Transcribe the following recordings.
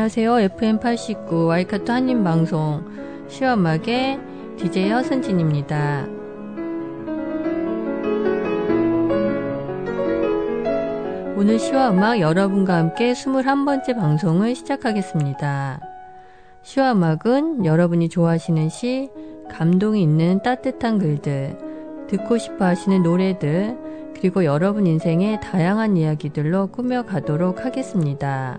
안녕하세요. FM89 와이카토 한인방송 시험막의 DJ 허선진입니다. 오늘 시와 음악 여러분과 함께 21번째 방송을 시작하겠습니다. 시와 음악은 여러분이 좋아하시는 시, 감동이 있는 따뜻한 글들, 듣고 싶어 하시는 노래들, 그리고 여러분 인생의 다양한 이야기들로 꾸며가도록 하겠습니다.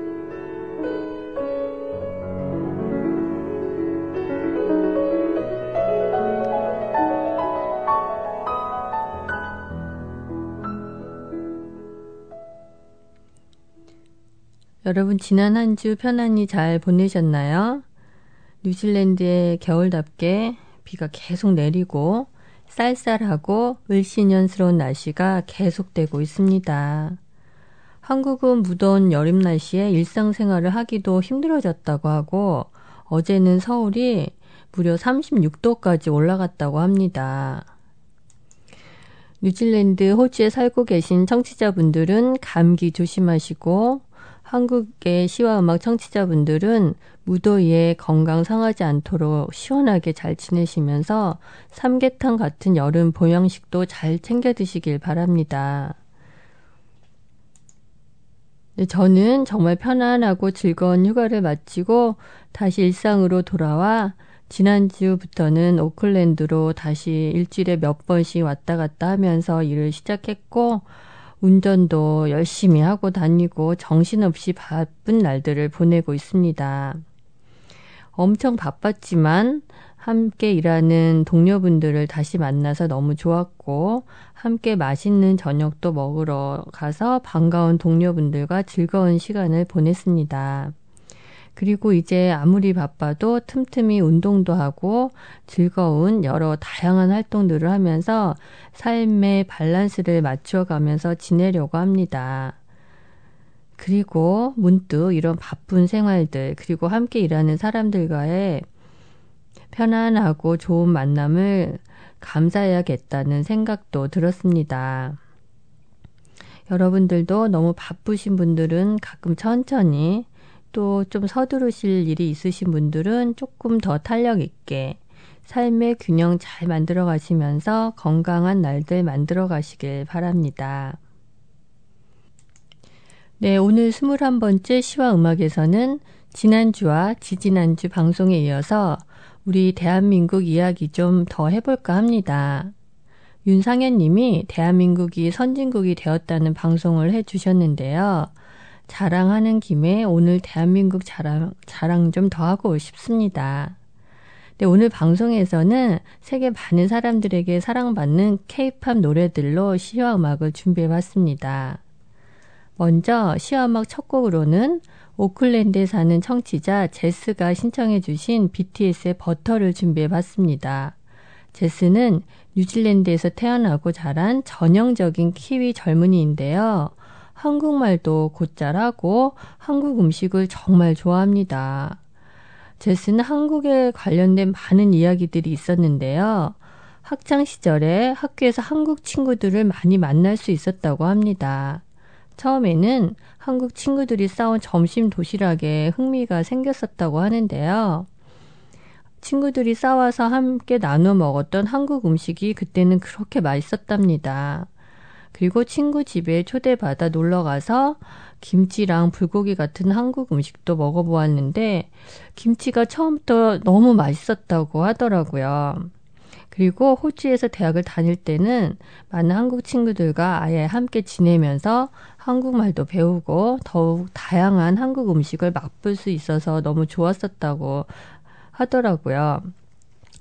여러분 지난 한 주 편안히 잘 보내셨나요? 뉴질랜드의 겨울답게 비가 계속 내리고 쌀쌀하고 을씨년스러운 날씨가 계속되고 있습니다. 한국은 무더운 여름 날씨에 일상생활을 하기도 힘들어졌다고 하고 어제는 서울이 무려 36도까지 올라갔다고 합니다. 뉴질랜드 호주에 살고 계신 청취자분들은 감기 조심하시고 한국의 시와 음악 청취자분들은 무더위에 건강 상하지 않도록 시원하게 잘 지내시면서 삼계탕 같은 여름 보양식도 잘 챙겨 드시길 바랍니다. 네, 저는 정말 편안하고 즐거운 휴가를 마치고 다시 일상으로 돌아와 지난주부터는 오클랜드로 다시 일주일에 몇 번씩 왔다 갔다 하면서 일을 시작했고 운전도 열심히 하고 다니고 정신없이 바쁜 날들을 보내고 있습니다. 엄청 바빴지만 함께 일하는 동료분들을 다시 만나서 너무 좋았고 함께 맛있는 저녁도 먹으러 가서 반가운 동료분들과 즐거운 시간을 보냈습니다. 그리고 이제 아무리 바빠도 틈틈이 운동도 하고 즐거운 여러 다양한 활동들을 하면서 삶의 밸런스를 맞추어가면서 지내려고 합니다. 그리고 문득 이런 바쁜 생활들, 그리고 함께 일하는 사람들과의 편안하고 좋은 만남을 감사해야겠다는 생각도 들었습니다. 여러분들도 너무 바쁘신 분들은 가끔 천천히 또 좀 서두르실 일이 있으신 분들은 조금 더 탄력 있게 삶의 균형 잘 만들어 가시면서 건강한 날들 만들어 가시길 바랍니다. 네, 오늘 21번째 시와 음악에서는 지난주와 지지난주 방송에 이어서 우리 대한민국 이야기 좀 더 해볼까 합니다. 윤상현 님이 대한민국이 선진국이 되었다는 방송을 해주셨는데요. 자랑하는 김에 오늘 대한민국 자랑, 자랑 좀 더 하고 싶습니다. 네, 오늘 방송에서는 세계 많은 사람들에게 사랑받는 케이팝 노래들로 시와 음악을 준비해 봤습니다. 먼저 시와 음악 첫 곡으로는 오클랜드에 사는 청취자 제스가 신청해 주신 BTS의 버터를 준비해 봤습니다. 제스는 뉴질랜드에서 태어나고 자란 전형적인 키위 젊은이인데요. 한국말도 곧잘하고 한국 음식을 정말 좋아합니다. 제스는 한국에 관련된 많은 이야기들이 있었는데요. 학창 시절에 학교에서 한국 친구들을 많이 만날 수 있었다고 합니다. 처음에는 한국 친구들이 싸운 점심 도시락에 흥미가 생겼었다고 하는데요. 친구들이 싸와서 함께 나눠 먹었던 한국 음식이 그때는 그렇게 맛있었답니다. 그리고 친구 집에 초대받아 놀러 가서 김치랑 불고기 같은 한국 음식도 먹어보았는데 김치가 처음부터 너무 맛있었다고 하더라고요. 그리고 호주에서 대학을 다닐 때는 많은 한국 친구들과 아예 함께 지내면서 한국말도 배우고 더욱 다양한 한국 음식을 맛볼 수 있어서 너무 좋았었다고 하더라고요.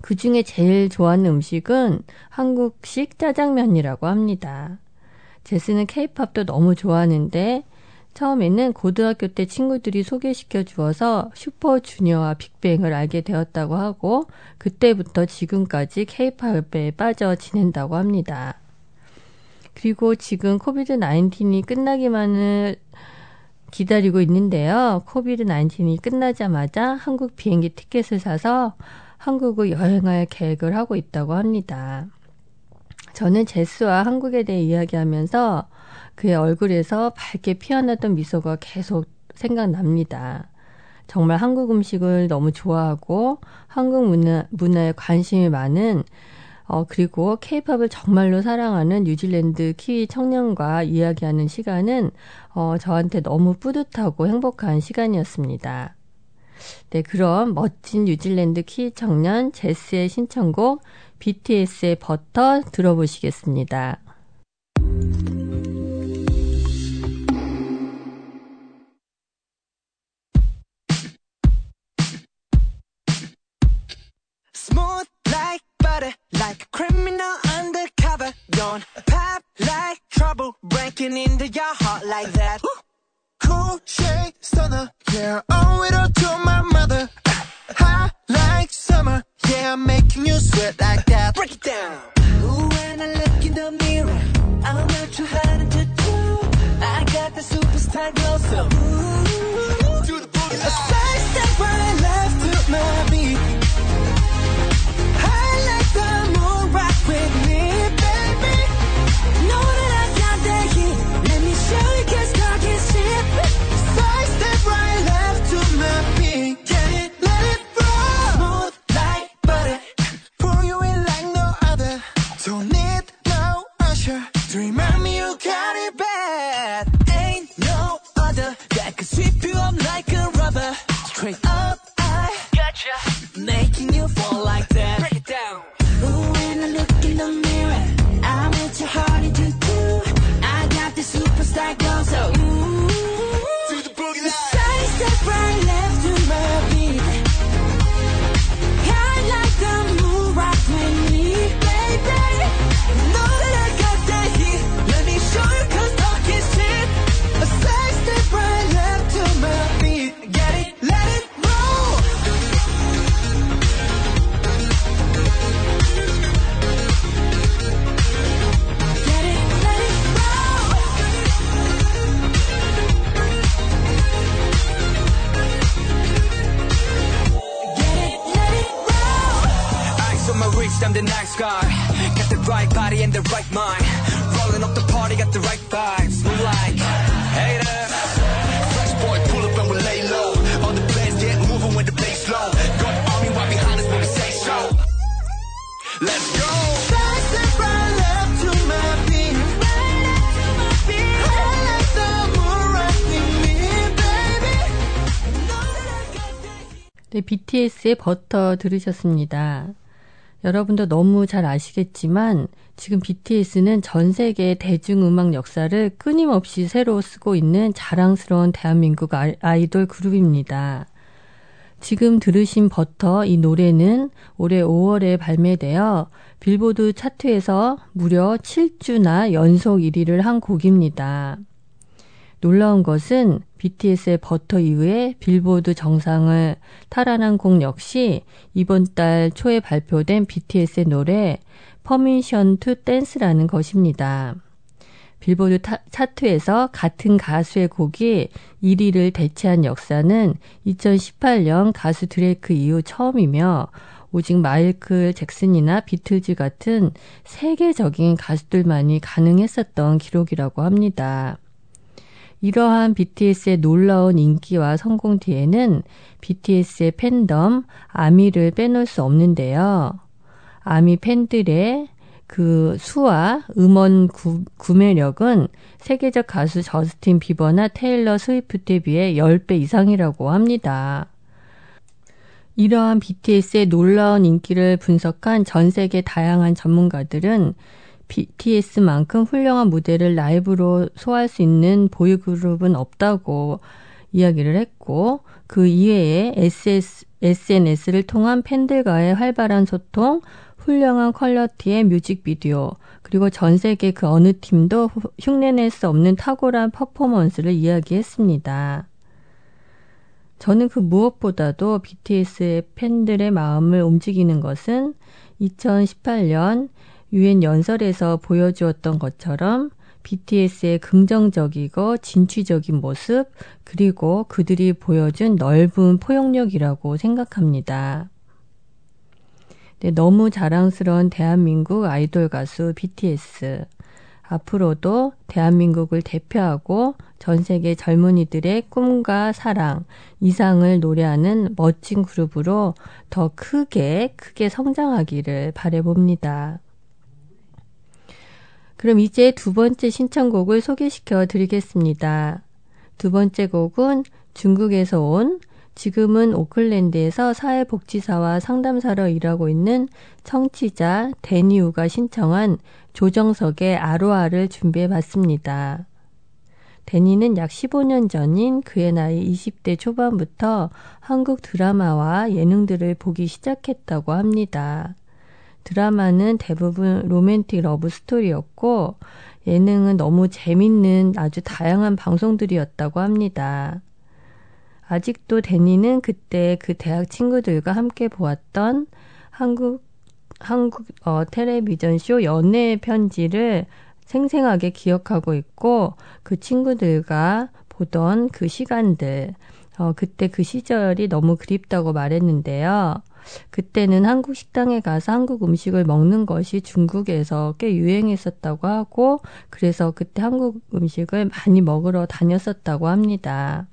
그 중에 제일 좋아하는 음식은 한국식 짜장면이라고 합니다. 제스는 케이팝도 너무 좋아하는데 처음에는 고등학교 때 친구들이 소개시켜 주어서 슈퍼주니어와 빅뱅을 알게 되었다고 하고 그때부터 지금까지 케이팝에 빠져 지낸다고 합니다. 그리고 지금 COVID 19이 끝나기만을 기다리고 있는데요. COVID 19이 끝나자마자 한국 비행기 티켓을 사서 한국을 여행할 계획을 하고 있다고 합니다. 저는 제스와 한국에 대해 이야기하면서 그의 얼굴에서 밝게 피어났던 미소가 계속 생각납니다. 정말 한국 음식을 너무 좋아하고 한국 문화, 문화에 관심이 많은 어, 그리고 케이팝을 정말로 사랑하는 뉴질랜드 키위 청년과 이야기하는 시간은 어, 저한테 너무 뿌듯하고 행복한 시간이었습니다. 네, 그럼 멋진 뉴질랜드 키위 청년 제스의 신청곡 BTS의 버터 들어보시겠습니다. like a criminal undercover. Don't pop like trouble breaking into your heart like that. cool shade stunner, yeah, owe it all to my mother. Hot like summer, yeah, I'm making you sweat like that. Break it down. Ooh, when I look in the mirror, I'm not too hard to do. I got the superstar glow, so ooh, do the boogie. A side step right left to my BTS의 버터 들으셨습니다. 여러분도 너무 잘 아시겠지만 지금 BTS는 전 세계 대중음악 역사를 끊임없이 새로 쓰고 있는 자랑스러운 대한민국 아이돌 그룹입니다. 지금 들으신 버터 이 노래는 올해 5월에 발매되어 빌보드 차트에서 무려 7주나 연속 1위를 한 곡입니다. 놀라운 것은 BTS의 버터 이후에 빌보드 정상을 탈환한 곡 역시 이번 달 초에 발표된 BTS의 노래 Permission to Dance라는 것입니다. 빌보드 타, 차트에서 같은 가수의 곡이 1위를 대체한 역사는 2018년 가수 드레이크 이후 처음이며 오직 마이클 잭슨이나 비틀즈 같은 세계적인 가수들만이 가능했었던 기록이라고 합니다. 이러한 BTS의 놀라운 인기와 성공 뒤에는 BTS의 팬덤 아미를 빼놓을 수 없는데요. 아미 팬들의 그 수와 음원 구, 구매력은 세계적 가수 저스틴 비버나 테일러 스위프트에 비해 10배 이상이라고 합니다. 이러한 BTS의 놀라운 인기를 분석한 전 세계 다양한 전문가들은 BTS만큼 훌륭한 무대를 라이브로 소화할 수 있는 보이그룹은 없다고 이야기를 했고 그 이외에 SS, SNS를 통한 팬들과의 활발한 소통, 훌륭한 퀄러티의 뮤직비디오, 그리고 전 세계 그 어느 팀도 흉내낼 수 없는 탁월한 퍼포먼스를 이야기했습니다. 저는 그 무엇보다도 BTS의 팬들의 마음을 움직이는 것은 2018년 유엔 연설에서 보여주었던 것처럼 BTS의 긍정적이고 진취적인 모습, 그리고 그들이 보여준 넓은 포용력이라고 생각합니다. 네, 너무 자랑스러운 대한민국 아이돌 가수 BTS. 앞으로도 대한민국을 대표하고 전 세계 젊은이들의 꿈과 사랑, 이상을 노래하는 멋진 그룹으로 더 크게, 크게 성장하기를 바래봅니다. 그럼 이제 두 번째 신청곡을 소개시켜 드리겠습니다. 두 번째 곡은 중국에서 온 지금은 오클랜드에서 사회복지사와 상담사로 일하고 있는 청취자 데니우가 신청한 조정석의 아로아를 준비해 봤습니다. 데니는 약 15년 전인 그의 나이 20대 초반부터 한국 드라마와 예능들을 보기 시작했다고 합니다. 드라마는 대부분 로맨틱 러브 스토리였고 예능은 너무 재밌는 아주 다양한 방송들이었다고 합니다. 아직도 데니는 그때 그 대학 친구들과 함께 보았던 한국 한국 어, 텔레비전 쇼 연애 편지를 생생하게 기억하고 있고 그 친구들과 보던 그 시간들 어, 그때 그 시절이 너무 그립다고 말했는데요. 그때는 한국 식당에 가서 한국 음식을 먹는 것이 중국에서 꽤 유행했었다고 하고 그래서 그때 한국 음식을 많이 먹으러 다녔었다고 합니다.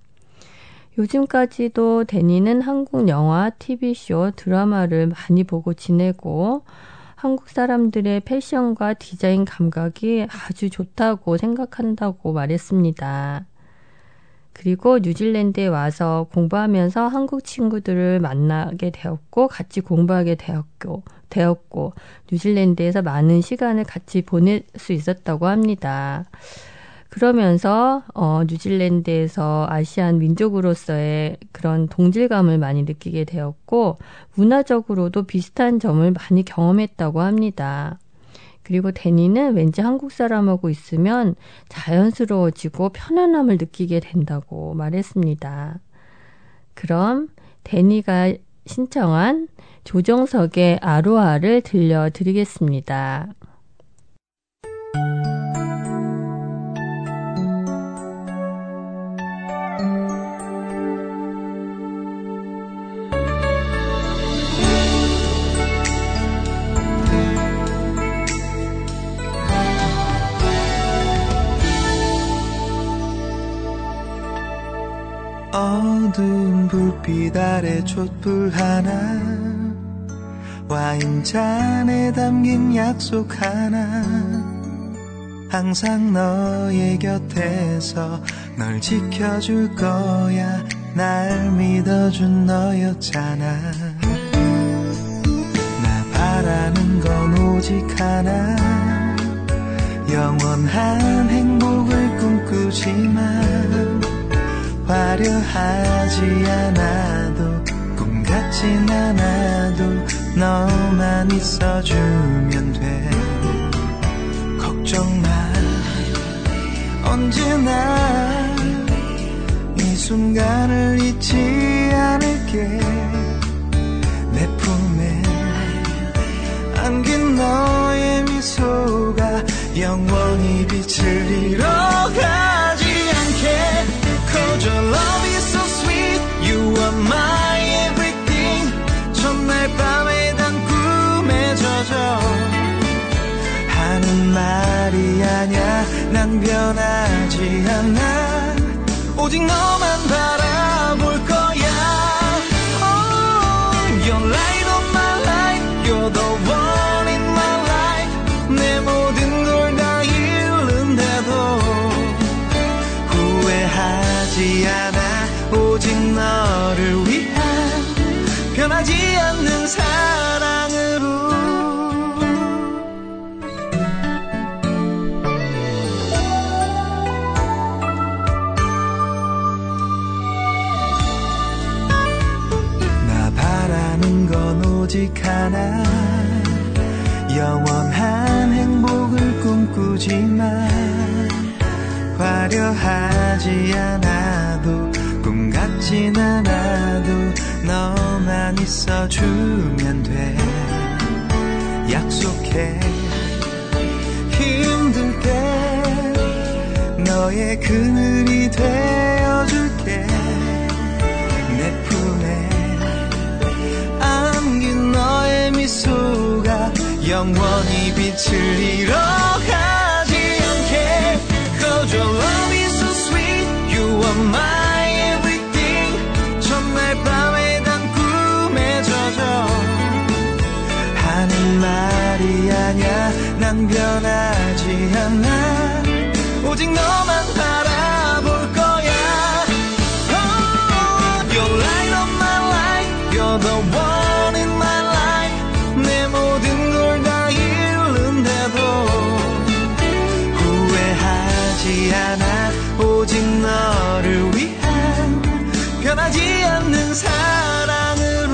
요즘까지도 데니는 한국 영화, TV쇼, 드라마를 많이 보고 지내고 한국 사람들의 패션과 디자인 감각이 아주 좋다고 생각한다고 말했습니다. 그리고 뉴질랜드에 와서 공부하면서 한국 친구들을 만나게 되었고 같이 공부하게 되었고 되었고 뉴질랜드에서 많은 시간을 같이 보낼 수 있었다고 합니다. 그러면서 어 뉴질랜드에서 아시안 민족으로서의 그런 동질감을 많이 느끼게 되었고 문화적으로도 비슷한 점을 많이 경험했다고 합니다. 그리고 데니는 왠지 한국 사람하고 있으면 자연스러워지고 편안함을 느끼게 된다고 말했습니다. 그럼 데니가 신청한 조정석의 아로하를 들려드리겠습니다. 어두운 불빛 아래 촛불 하나 와인잔에 담긴 약속 하나. 항상 너의 곁에서 널 지켜줄 거야. 날 믿어준 너였잖아. 나 바라는 건 오직 하나. 영원한 행복을 꿈꾸지만 화려하지 않아도 꿈 같진 않아도 너만 있어주면 돼. 걱정 마. 언제나 이 순간을 잊지 않을게. 내 품에 안긴 너의 미소가 영원히 빛을 잃어 난 변하지 않아 오직 너만 바라볼 거야 oh, You're light of my life You're the one in my life 내 모든 걸 다 잃는데도 후회하지 않아 오직 너를 위한 변한 오직 하나. 영원한 행복을 꿈꾸지만 화려하지 않아도 꿈 같진 않아도 너만 있어주면 돼. 약속해. 힘들 때 너의 그늘이 되어줄게 미소가 영원히 빛을 잃어가지 않게 Cause your love is so sweet You are my everything 첫날 밤에 단 꿈에 젖어 하는 말이 아냐 난 변하지 않아 오직 너만 바라볼 거야 oh, You're light of my life You're the one 사랑으로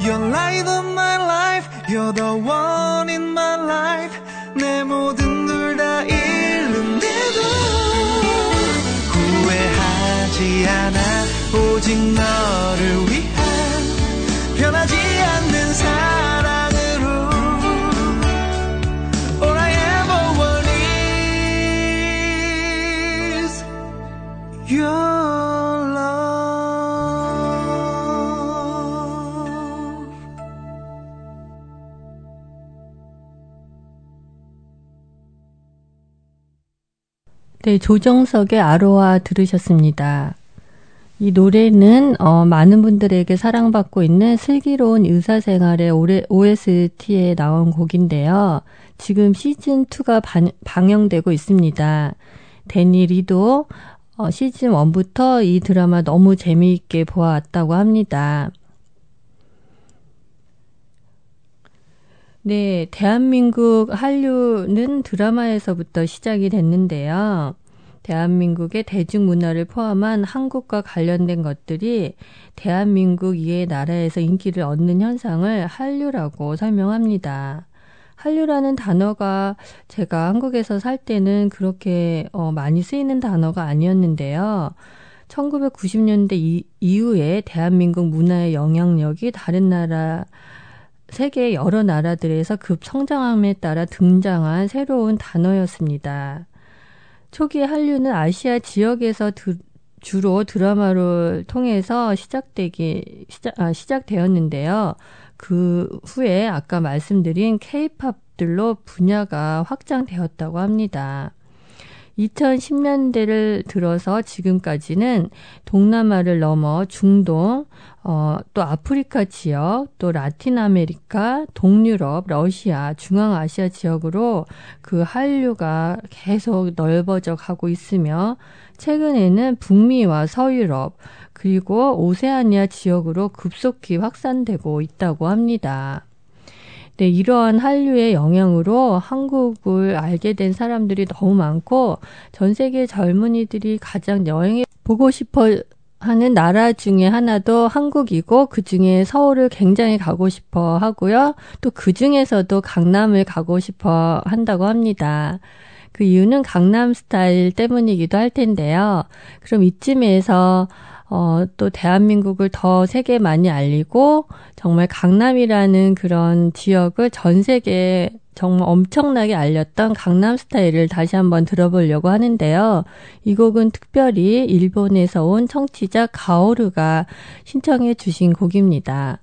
You're light of my life You're the one in my life 내 모든 걸 다 잃는데도 후회하지 않아 오직 너를 위한 변하지 않는 사랑으 네, 조정석의 아로하 들으셨습니다. 이 노래는 어, 많은 분들에게 사랑받고 있는 슬기로운 의사생활의 올해 OST에 나온 곡인데요. 지금 시즌 2가 반, 방영되고 있습니다. 데니 리도 어, 시즌 1부터 이 드라마 너무 재미있게 보아왔다고 합니다. 네, 대한민국 한류는 드라마에서부터 시작이 됐는데요. 대한민국의 대중문화를 포함한 한국과 관련된 것들이 대한민국 이외의 나라에서 인기를 얻는 현상을 한류라고 설명합니다. 한류라는 단어가 제가 한국에서 살 때는 그렇게 어, 많이 쓰이는 단어가 아니었는데요. 1990년대 이, 이후에 대한민국 문화의 영향력이 다른 나라 세계 여러 나라들에서 급 성장함에 따라 등장한 새로운 단어였습니다. 초기 한류는 아시아 지역에서 드, 주로 드라마를 통해서 시작되기 시작 아, 시작되었는데요. 그 후에 아까 말씀드린 케이팝들로 분야가 확장되었다고 합니다. 2010년대를 들어서 지금까지는 동남아를 넘어 중동, 어, 또 아프리카 지역, 또 라틴 아메리카, 동유럽, 러시아, 중앙아시아 지역으로 그 한류가 계속 넓어져 가고 있으며 최근에는 북미와 서유럽, 그리고 오세아니아 지역으로 급속히 확산되고 있다고 합니다. 네, 이러한 한류의 영향으로 한국을 알게 된 사람들이 너무 많고 전 세계 젊은이들이 가장 여행해 보고 싶어 하는 나라 중에 하나도 한국이고 그 중에 서울을 굉장히 가고 싶어 하고요. 또 그 중에서도 강남을 가고 싶어 한다고 합니다. 그 이유는 강남 스타일 때문이기도 할 텐데요. 그럼 이쯤에서 어, 또 대한민국을 더 세계에 많이 알리고 정말 강남이라는 그런 지역을 전 세계에 정말 엄청나게 알렸던 강남 스타일을 다시 한번 들어보려고 하는데요. 이 곡은 특별히 일본에서 온 청취자 가오르가 신청해 주신 곡입니다.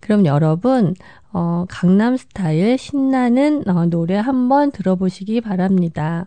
그럼 여러분, 어, 강남 스타일 신나는 어, 노래 한번 들어보시기 바랍니다.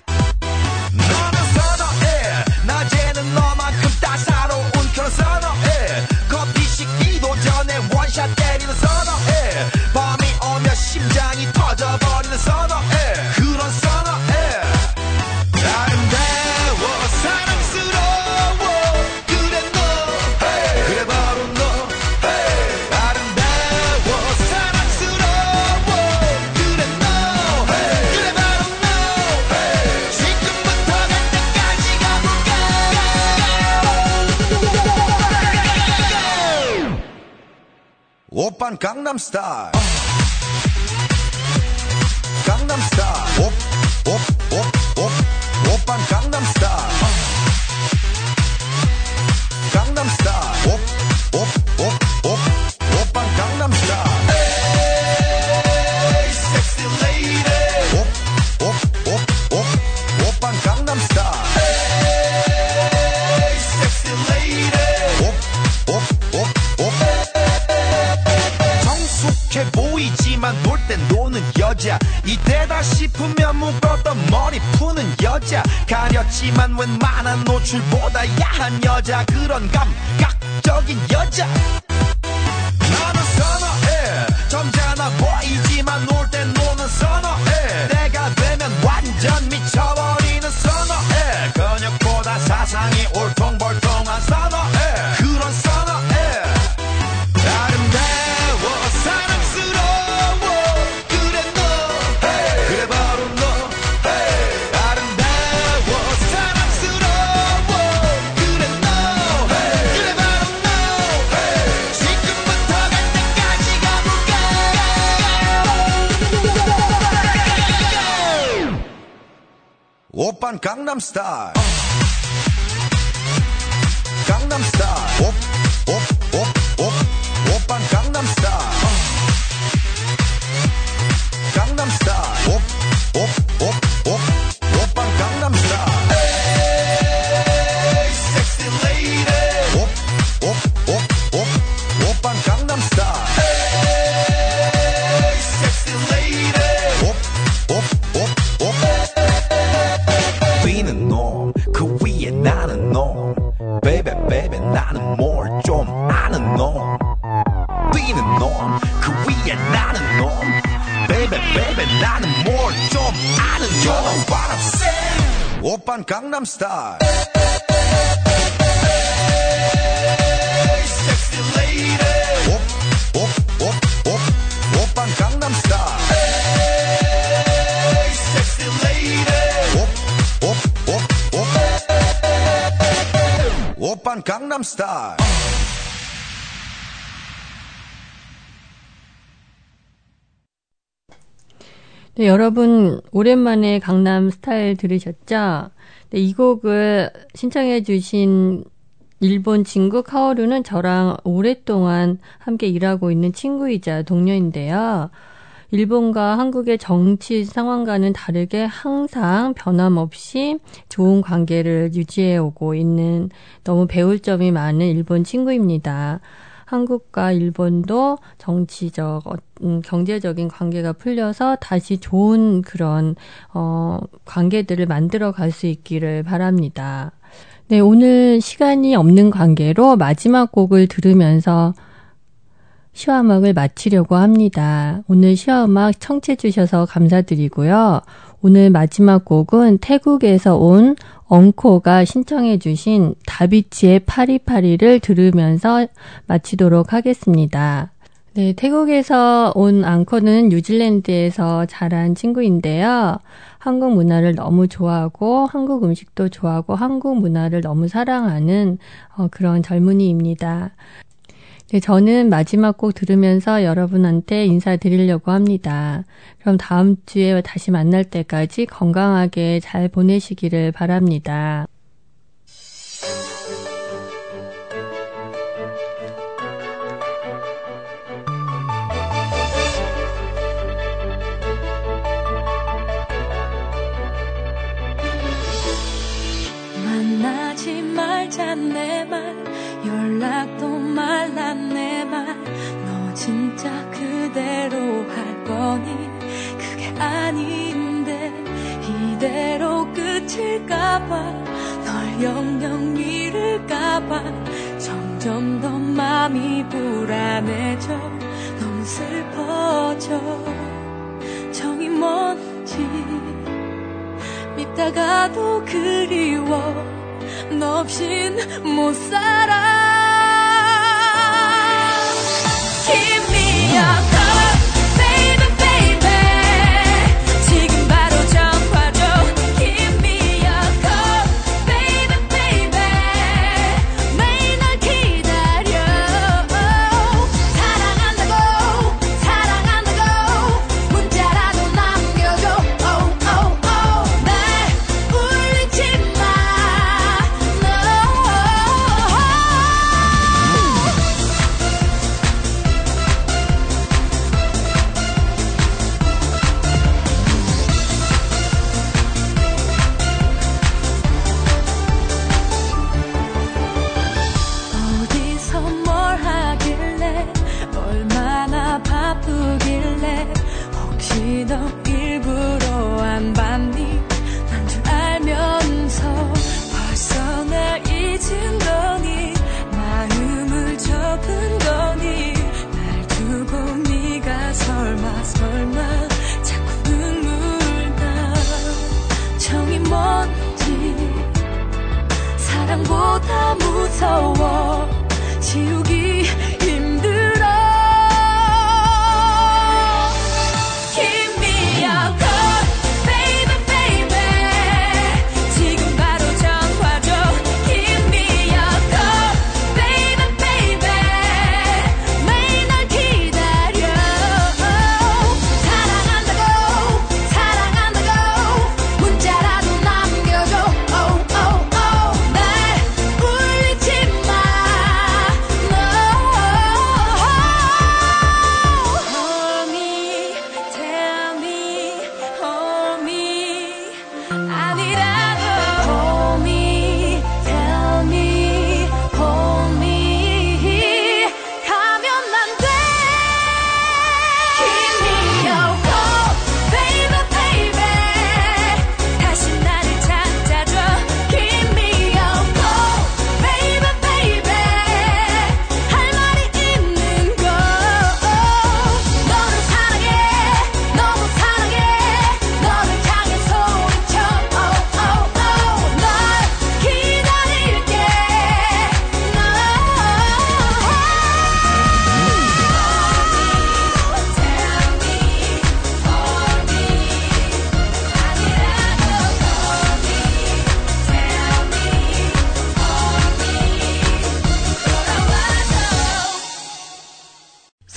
강남 스타일 강남 스타일 옵옵옵옵 푸는 여자. 가렸지만 웬만한 노출보다 야한 여자. 그런 감각적인 여자. 나는 선어해. 점잖아 보이지만 강남 스타일 강남 스타일 강남스타일 Hey, sexy lady. 옵, 옵, 옵, 옵. 오빤 강남스타일 Hey, sexy lady. 옵, 옵, 옵, 옵. 오빤 강남스타일 네, 여러분 오랜만에 강남 스타일 들으셨죠? 네, 이 곡을 신청해 주신 일본 친구 카오루는 저랑 오랫동안 함께 일하고 있는 친구이자 동료인데요. 일본과 한국의 정치 상황과는 다르게 항상 변함없이 좋은 관계를 유지해 오고 있는 너무 배울 점이 많은 일본 친구입니다. 한국과 일본도 정치적, 어, 음, 경제적인 관계가 풀려서 다시 좋은 그런, 어, 관계들을 만들어 갈 수 있기를 바랍니다. 네, 오늘 시간이 없는 관계로 마지막 곡을 들으면서 시화음악을 마치려고 합니다. 오늘 시화음악 청취해 주셔서 감사드리고요. 오늘 마지막 곡은 태국에서 온 엉코가 신청해 주신 다비치의 파리파리를 들으면서 마치도록 하겠습니다. 네, 태국에서 온 앙코는 뉴질랜드에서 자란 친구인데요. 한국 문화를 너무 좋아하고 한국 음식도 좋아하고 한국 문화를 너무 사랑하는 어, 그런 젊은이입니다. 네, 저는 마지막 곡 들으면서 여러분한테 인사드리려고 합니다. 그럼 다음 주에 다시 만날 때까지 건강하게 잘 보내시기를 바랍니다. 만나지 말자 내 말 연락도 말라 내 말. 너 진짜 그대로 할 거니? 그게 아닌데 이대로 끝일까봐 널 영영 잃을까봐 점점 더 마음이 불안해져. 너무 슬퍼져. 정이 뭔지 밉다가도 그리워. 너 없인 못 살아 я